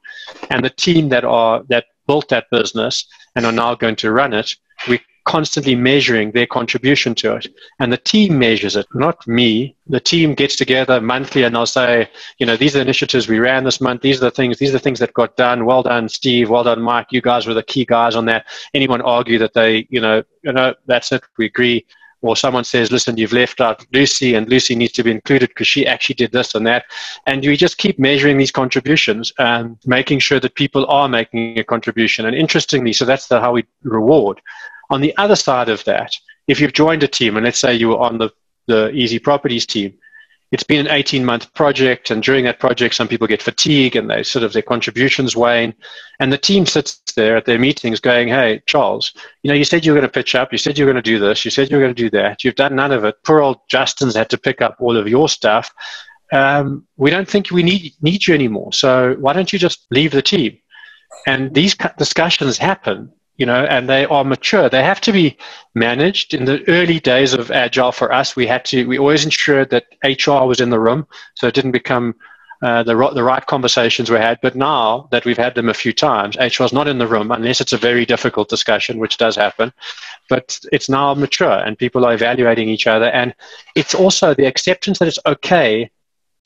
and the team that are that built that business and are now going to run it. We constantly measuring their contribution to it. And the team measures it, not me. The team gets together monthly and they'll say, you know, these are the initiatives we ran this month. These are the things, these are the things that got done. Well done, Steve. Well done, Mike. You guys were the key guys on that. Anyone argue that they, you know, you know, that's it. We agree. or someone says, listen, you've left out Lucy and Lucy needs to be included because she actually did this and that. And we just keep measuring these contributions and making sure that people are making a contribution. And interestingly, so that's the, how we reward. On the other side of that, if you've joined a team, and let's say you were on the, the Easy Properties team, it's been an 18 month project and during that project some people get fatigue and they sort of their contributions wane. And the team sits there at their meetings going hey charles you know you said you were going to pitch up you said you were going to do this you said you were going to do that you've done none of it poor old justin's had to pick up all of your stuff. Um, we don't think we need need you anymore so why don't you just leave the team? And these discussions happen you know, and they are mature. They have to be managed. In the early days of Agile for us, we had to, we always ensured that HR was in the room so it didn't become uh, the, the right conversations were had. But now that we've had them a few times, HR is not in the room unless it's a very difficult discussion, which does happen. But it's now mature and people are evaluating each other. And it's also the acceptance that it's okay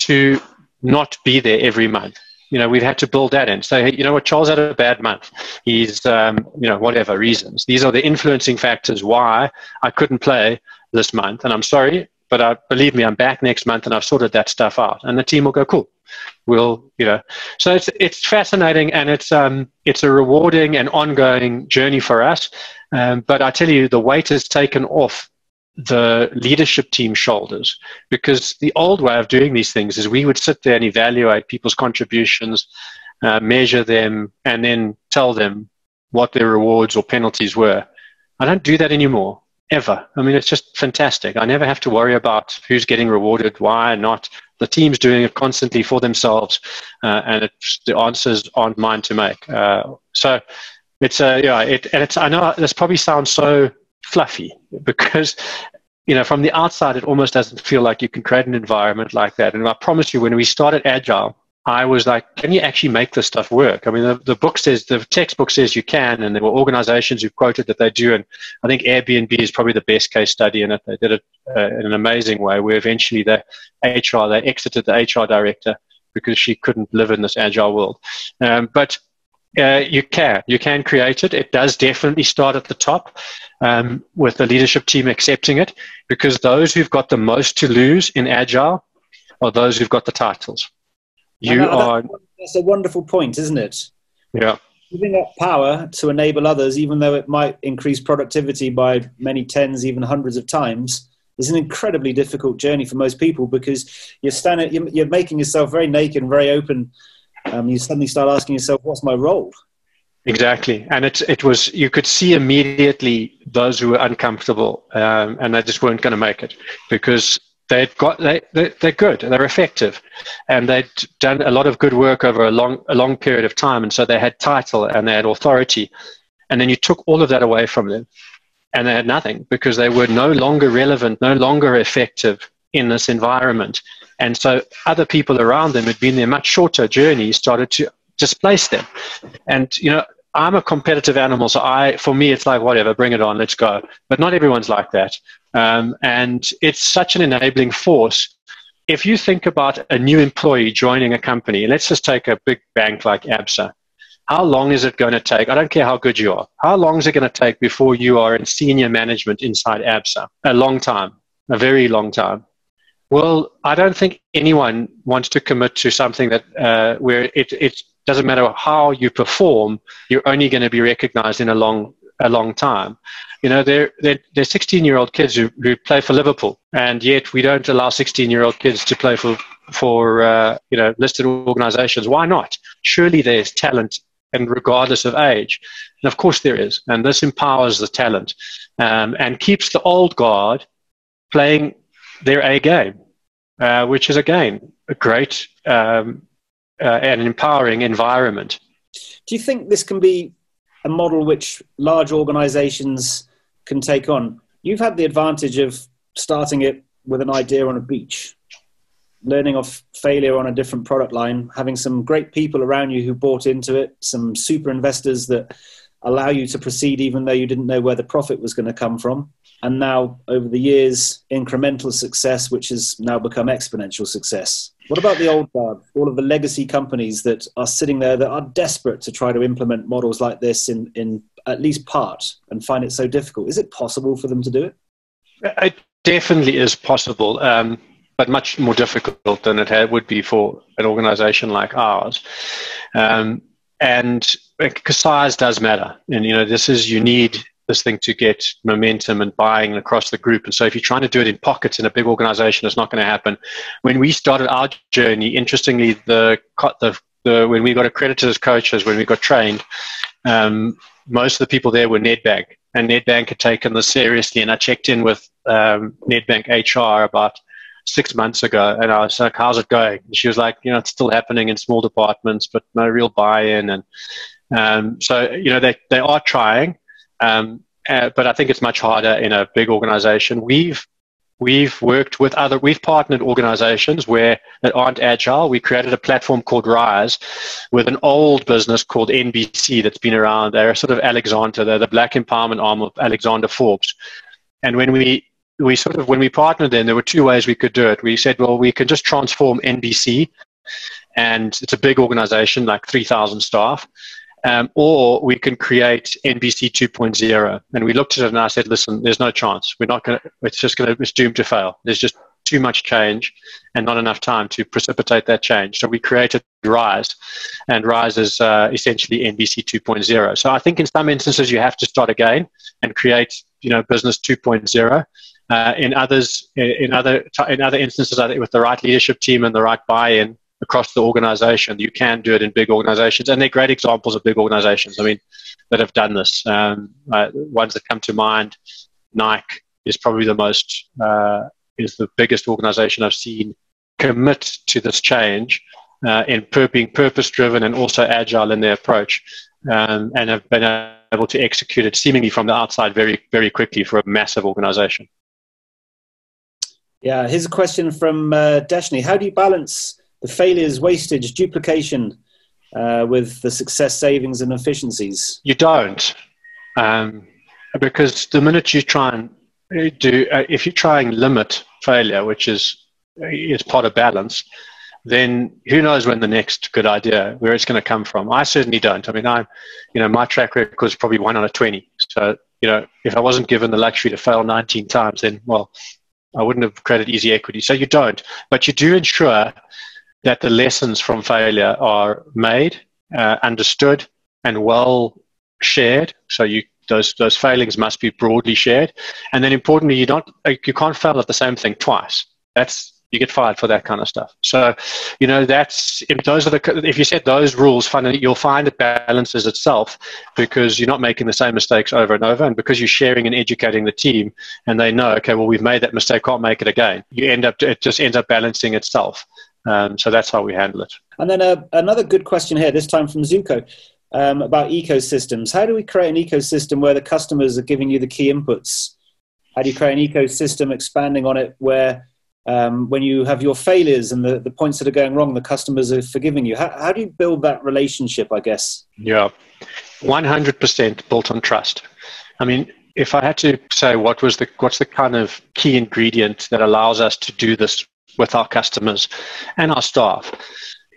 to not be there every month you know, we've had to build that in. So, you know what, Charles had a bad month. He's, um, you know, whatever reasons. These are the influencing factors why I couldn't play this month. And I'm sorry, but I, believe me, I'm back next month and I've sorted that stuff out. And the team will go, cool. We'll, you know, so it's, it's fascinating and it's, um, it's a rewarding and ongoing journey for us. Um, but I tell you, the weight is taken off the leadership team shoulders. Because the old way of doing these things is we would sit there and evaluate people's contributions uh, measure them and then tell them what their rewards or penalties were. I don't do that anymore ever. I mean it's just fantastic. I never have to worry about who's getting rewarded why not. The team's doing it constantly for themselves uh, and the answers aren't mine to make. Uh, so it's a yeah it, and it's i know this probably sounds so fluffy because you know from the outside it almost doesn't feel like you can create an environment like that. And i promise you when we started agile i was like can you actually make this stuff work? I mean the, the book says the textbook says you can and there were organizations who quoted that they do and i think airbnb is probably the best case study in it. They did it uh, in an amazing way where eventually the hr they exited the hr director because she couldn't live in this agile world. Um, but uh, you can. You can create it. It does definitely start at the top um, with the leadership team accepting it because those who've got the most to lose in Agile are those who've got the titles. You know, are. That's a wonderful point, isn't it? Yeah. Giving up power to enable others, even though it might increase productivity by many tens, even hundreds of times, is an incredibly difficult journey for most people because you're standing, you're making yourself very naked and very open um, you suddenly start asking yourself, what's my role? Exactly, and it it was you could see immediately those who were uncomfortable, um, and they just weren't going to make it because they'd got they, they they're good, they're effective, and they'd done a lot of good work over a long a long period of time, and so they had title and they had authority, and then you took all of that away from them, and they had nothing because they were no longer relevant, no longer effective in this environment, and so other people around them had been there much shorter journeys started to displace them. And, you know, I'm a competitive animal, so I, for me, it's like whatever, bring it on, let's go. But not everyone's like that, um, and it's such an enabling force. If you think about a new employee joining a company, let's just take a big bank like ABSA. How long is it going to take? I don't care how good you are. How long is it going to take before you are in senior management inside ABSA? A long time, a very long time. Well, I don't think anyone wants to commit to something that uh, where it, it doesn't matter how you perform, you're only going to be recognized in a long a long time. You know, they're, they're, they're 16 year old kids who, who play for Liverpool, and yet we don't allow 16 year old kids to play for, for uh, you know, listed organizations. Why not? Surely there's talent, and regardless of age. And of course there is. And this empowers the talent um, and keeps the old guard playing their A game. Uh, which is again a great um, uh, and empowering environment. Do you think this can be a model which large organizations can take on? You've had the advantage of starting it with an idea on a beach, learning off failure on a different product line, having some great people around you who bought into it, some super investors that allow you to proceed even though you didn't know where the profit was going to come from and now over the years incremental success which has now become exponential success. What about the old guard all of the legacy companies that are sitting there that are desperate to try to implement models like this in, in at least part and find it so difficult? Is it possible for them to do it? It definitely is possible, um, but much more difficult than it would be for an organization like ours. Um, and because size does matter, and you know, this is you need this thing to get momentum and buying across the group. And so if you're trying to do it in pockets in a big organization, it's not going to happen. When we started our journey, interestingly, the, the, the when we got accredited as coaches, when we got trained, um, most of the people there were Nedbank, and Nedbank had taken this seriously. And I checked in with um, Nedbank HR about six months ago, and I was like, "How's it going?" And she was like, "You know, it's still happening in small departments, but no real buy-in." And um, so, you know, they they are trying. Um, uh, but I think it's much harder in a big organization. We've we've worked with other we've partnered organizations where that aren't agile. We created a platform called Rise with an old business called NBC that's been around. They're sort of Alexander, they're the black empowerment arm of Alexander Forbes. And when we we sort of when we partnered then there were two ways we could do it. We said, well, we can just transform NBC and it's a big organization, like 3,000 staff. Um, or we can create NBC 2.0. And we looked at it and I said, listen, there's no chance. We're not going to, it's just going to, it's doomed to fail. There's just too much change and not enough time to precipitate that change. So we created Rise, and Rise is uh, essentially NBC 2.0. So I think in some instances you have to start again and create, you know, business 2.0. Uh, in others, in other in other instances, I think with the right leadership team and the right buy-in, across the organization. You can do it in big organizations, and they're great examples of big organizations. I mean, that have done this. Um, uh, ones that come to mind, Nike is probably the most uh, is the biggest organization I've seen commit to this change uh, in per- being purpose driven and also agile in their approach, um, and have been able to execute it seemingly from the outside very very quickly for a massive organization. Yeah, here's a question from uh, Deshni. How do you balance the failures, wastage, duplication uh, with the success savings and efficiencies? You don't. Um, because the minute you try and do, uh, if you try and limit failure, which is, is part of balance, then who knows when the next good idea, where it's going to come from. I certainly don't. I mean, I'm, you know, my track record is probably one out of 20. So, you know, if I wasn't given the luxury to fail 19 times, then, well, I wouldn't have created easy equity. So you don't. But you do ensure that the lessons from failure are made, uh, understood, and well shared. So you those those failings must be broadly shared, and then importantly, you don't you can't fail at the same thing twice. That's you get fired for that kind of stuff. So, you know, that's if those are the if you set those rules, finally you'll find it balances itself because you're not making the same mistakes over and over, and because you're sharing and educating the team, and they know, okay, well, we've made that mistake, can't make it again. You end up it just ends up balancing itself. Um, so that's how we handle it. And then uh, another good question here, this time from Zuko, um, about ecosystems. How do we create an ecosystem where the customers are giving you the key inputs? How do you create an ecosystem expanding on it where um, when you have your failures and the, the points that are going wrong, the customers are forgiving you? How, how do you build that relationship, I guess? Yeah, 100% built on trust. I mean, if I had to say what was the what's the kind of key ingredient that allows us to do this with our customers and our staff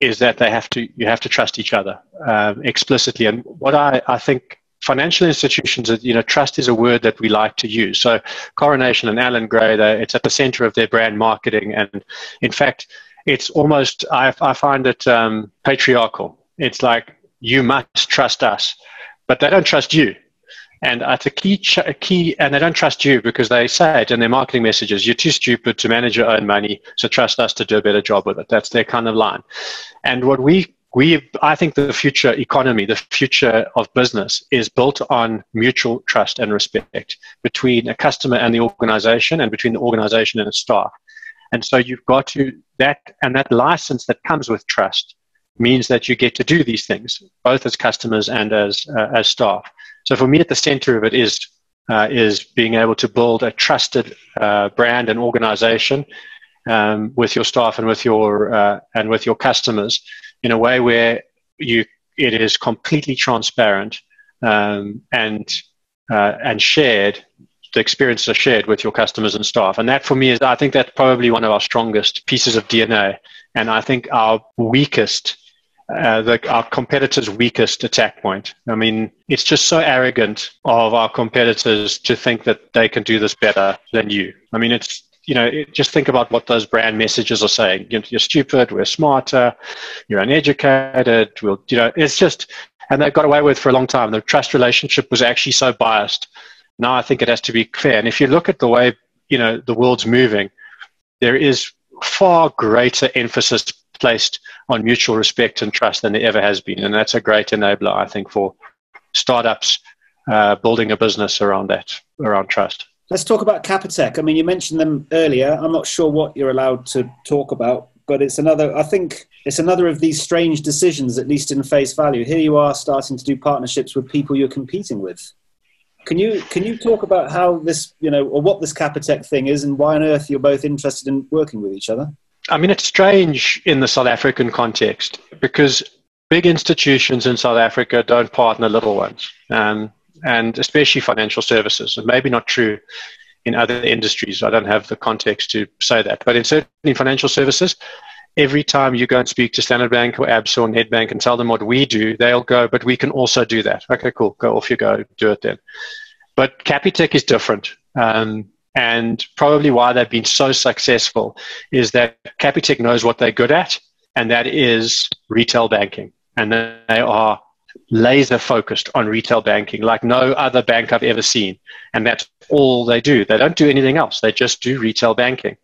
is that they have to you have to trust each other um, explicitly. And what I, I think financial institutions you know trust is a word that we like to use. So coronation and Allan Gray it's at the center of their brand marketing. And in fact it's almost i, I find it um, patriarchal. It's like you must trust us but they don't trust you and it's a key, ch- a key, and they don't trust you because they say it in their marketing messages. You're too stupid to manage your own money, so trust us to do a better job with it. That's their kind of line. And what we we, I think the future economy, the future of business is built on mutual trust and respect between a customer and the organization and between the organization and its staff. And so you've got to, that, and that license that comes with trust means that you get to do these things, both as customers and as, uh, as staff. So for me, at the center of it is uh, is being able to build a trusted uh, brand and organization um, with your staff and with your uh, and with your customers in a way where you it is completely transparent um, and uh, and shared. The experiences are shared with your customers and staff, and that for me is I think that's probably one of our strongest pieces of DNA, and I think our weakest uh, the, our competitors' weakest attack point. I mean, it's just so arrogant of our competitors to think that they can do this better than you. I mean, it's you know, just think about what those brand messages are saying. You're stupid. We're smarter. You're uneducated. We'll, you know, it's just, and they got away with for a long time. The trust relationship was actually so biased. Now I think it has to be fair. And if you look at the way you know the world's moving, there is far greater emphasis placed on mutual respect and trust than it ever has been. And that's a great enabler, I think, for startups uh, building a business around that, around trust. Let's talk about Capitec. I mean, you mentioned them earlier. I'm not sure what you're allowed to talk about, but it's another, I think it's another of these strange decisions, at least in face value. Here you are starting to do partnerships with people you're competing with. Can you can you talk about how this you know or what this Capitec thing is and why on earth you're both interested in working with each other? I mean, it's strange in the South African context because big institutions in South Africa don't partner little ones, um, and especially financial services. And maybe not true in other industries. I don't have the context to say that, but in certainly financial services, every time you go and speak to Standard Bank or ABSA or Nedbank and tell them what we do, they'll go, but we can also do that. Okay, cool. Go off you go, do it then. But Capitec is different. Um, and probably why they've been so successful is that Capitec knows what they're good at, and that is retail banking. And they are laser focused on retail banking like no other bank I've ever seen. And that's all they do. They don't do anything else, they just do retail banking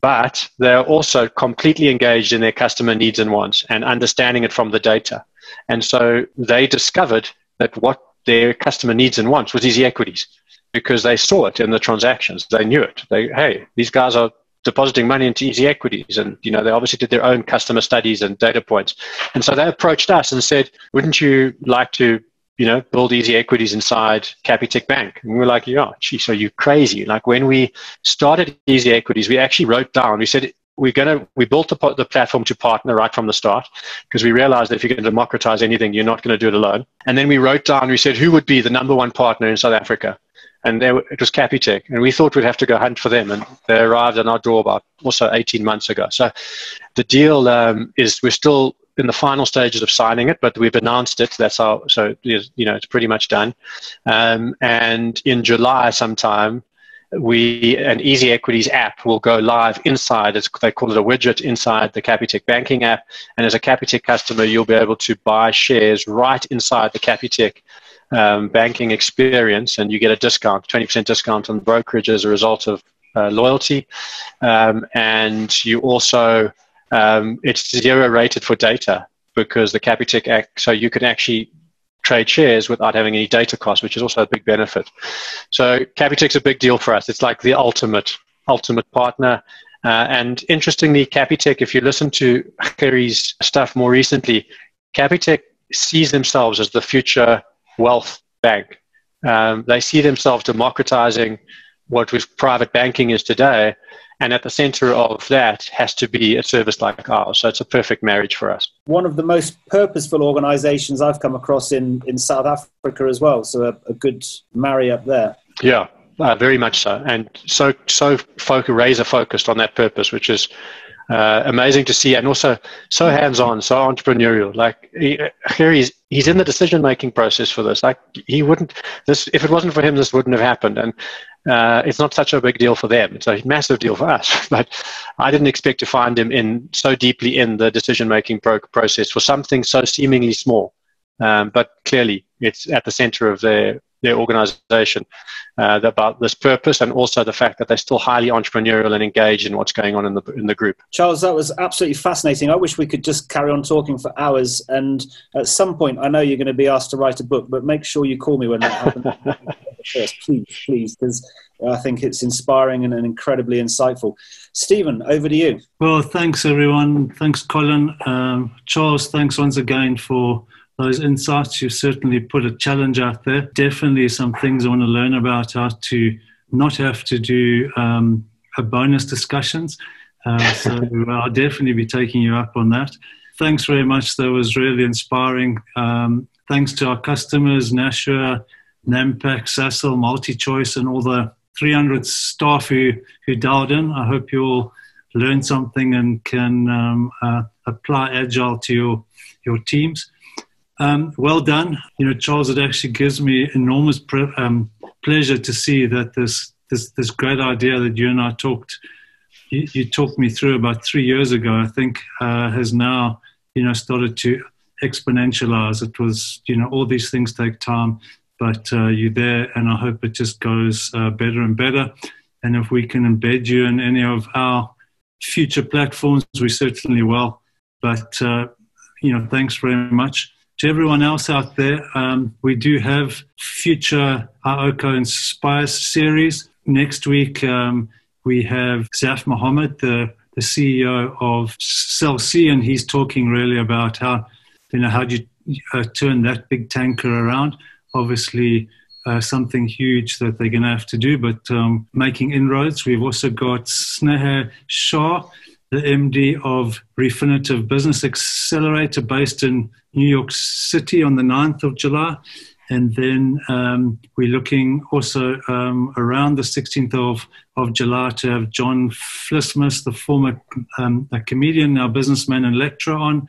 but they're also completely engaged in their customer needs and wants and understanding it from the data. And so they discovered that what their customer needs and wants was easy equities because they saw it in the transactions. They knew it. They, hey, these guys are depositing money into easy equities and you know they obviously did their own customer studies and data points and so they approached us and said wouldn't you like to you know, build easy equities inside Capitec Bank. And we are like, yeah, geez, are you crazy? Like when we started easy equities, we actually wrote down, we said, we're going to, we built the, the platform to partner right from the start because we realized that if you're going to democratize anything, you're not going to do it alone. And then we wrote down, we said, who would be the number one partner in South Africa? And it was Capitec. And we thought we'd have to go hunt for them. And they arrived on our door about also 18 months ago. So the deal um, is we're still in the final stages of signing it, but we've announced it. That's our so you know it's pretty much done. Um, and in July sometime, we an Easy Equities app will go live inside. It's, they call it a widget inside the Capitec banking app. And as a Capitec customer, you'll be able to buy shares right inside the Capitec um, banking experience, and you get a discount, 20% discount on brokerage as a result of uh, loyalty. Um, and you also um, it's zero rated for data because the Capitec Act, so you can actually trade shares without having any data costs, which is also a big benefit. So Capitec's a big deal for us. It's like the ultimate, ultimate partner. Uh, and interestingly, Capitec, if you listen to Gerrie's stuff more recently, Capitec sees themselves as the future wealth bank. Um, they see themselves democratizing what private banking is today and at the center of that has to be a service like ours. So it's a perfect marriage for us. One of the most purposeful organizations I've come across in, in South Africa as well. So a, a good marry up there. Yeah, uh, very much so. And so, so focus, razor focused on that purpose, which is uh, amazing to see, and also so hands-on, so entrepreneurial. Like he, here, he's he's in the decision-making process for this. Like he wouldn't this if it wasn't for him, this wouldn't have happened. And uh, it's not such a big deal for them. It's a massive deal for us. But I didn't expect to find him in so deeply in the decision-making pro- process for something so seemingly small. Um, but clearly, it's at the center of their their organization uh, about this purpose and also the fact that they're still highly entrepreneurial and engaged in what's going on in the in the group. Charles, that was absolutely fascinating. I wish we could just carry on talking for hours. And at some point, I know you're going to be asked to write a book, but make sure you call me when that happens first, please, please, because I think it's inspiring and, and incredibly insightful. Stephen, over to you. Well, thanks everyone. Thanks, Colin. Um, Charles, thanks once again for those insights. You certainly put a challenge out there. Definitely some things I want to learn about how to not have to do um, a bonus discussions. Uh, so I'll definitely be taking you up on that. Thanks very much. That was really inspiring. Um, thanks to our customers, Nashua, Nampak, Sasol, MultiChoice, and all the 300 staff who, who dialed in. I hope you all learn something and can um, uh, apply agile to your your teams. Um, well done, you know, Charles. It actually gives me enormous pre- um, pleasure to see that this this this great idea that you and I talked you, you talked me through about three years ago. I think uh, has now you know started to exponentialize. It was you know all these things take time, but uh, you're there, and I hope it just goes uh, better and better. And if we can embed you in any of our future platforms, we certainly will. But uh, you know, thanks very much to everyone else out there. Um, we do have future Aoko Inspire series next week. Um, we have Zaf Mohammed, the, the CEO of Cell-C, and he's talking really about how you know how do you uh, turn that big tanker around. Obviously, uh, something huge that they're going to have to do, but um, making inroads. We've also got Sneha Shah, the MD of Refinitiv Business Accelerator based in New York City on the 9th of July. And then um, we're looking also um, around the 16th of, of July to have John Vlismas, the former um, comedian, now businessman and lecturer on.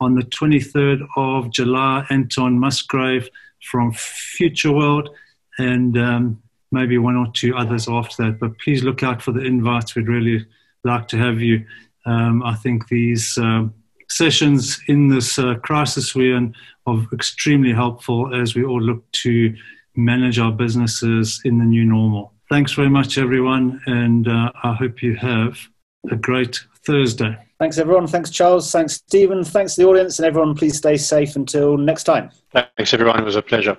On the 23rd of July, Anton Musgrave from Future World, and um, maybe one or two others after that. But please look out for the invites. We'd really like to have you. Um, I think these uh, sessions in this uh, crisis we're in are extremely helpful as we all look to manage our businesses in the new normal. Thanks very much, everyone, and uh, I hope you have a great Thursday. Thanks, everyone. Thanks, Charles. Thanks, Stephen. Thanks to the audience, and everyone, please stay safe until next time. Thanks, everyone. It was a pleasure.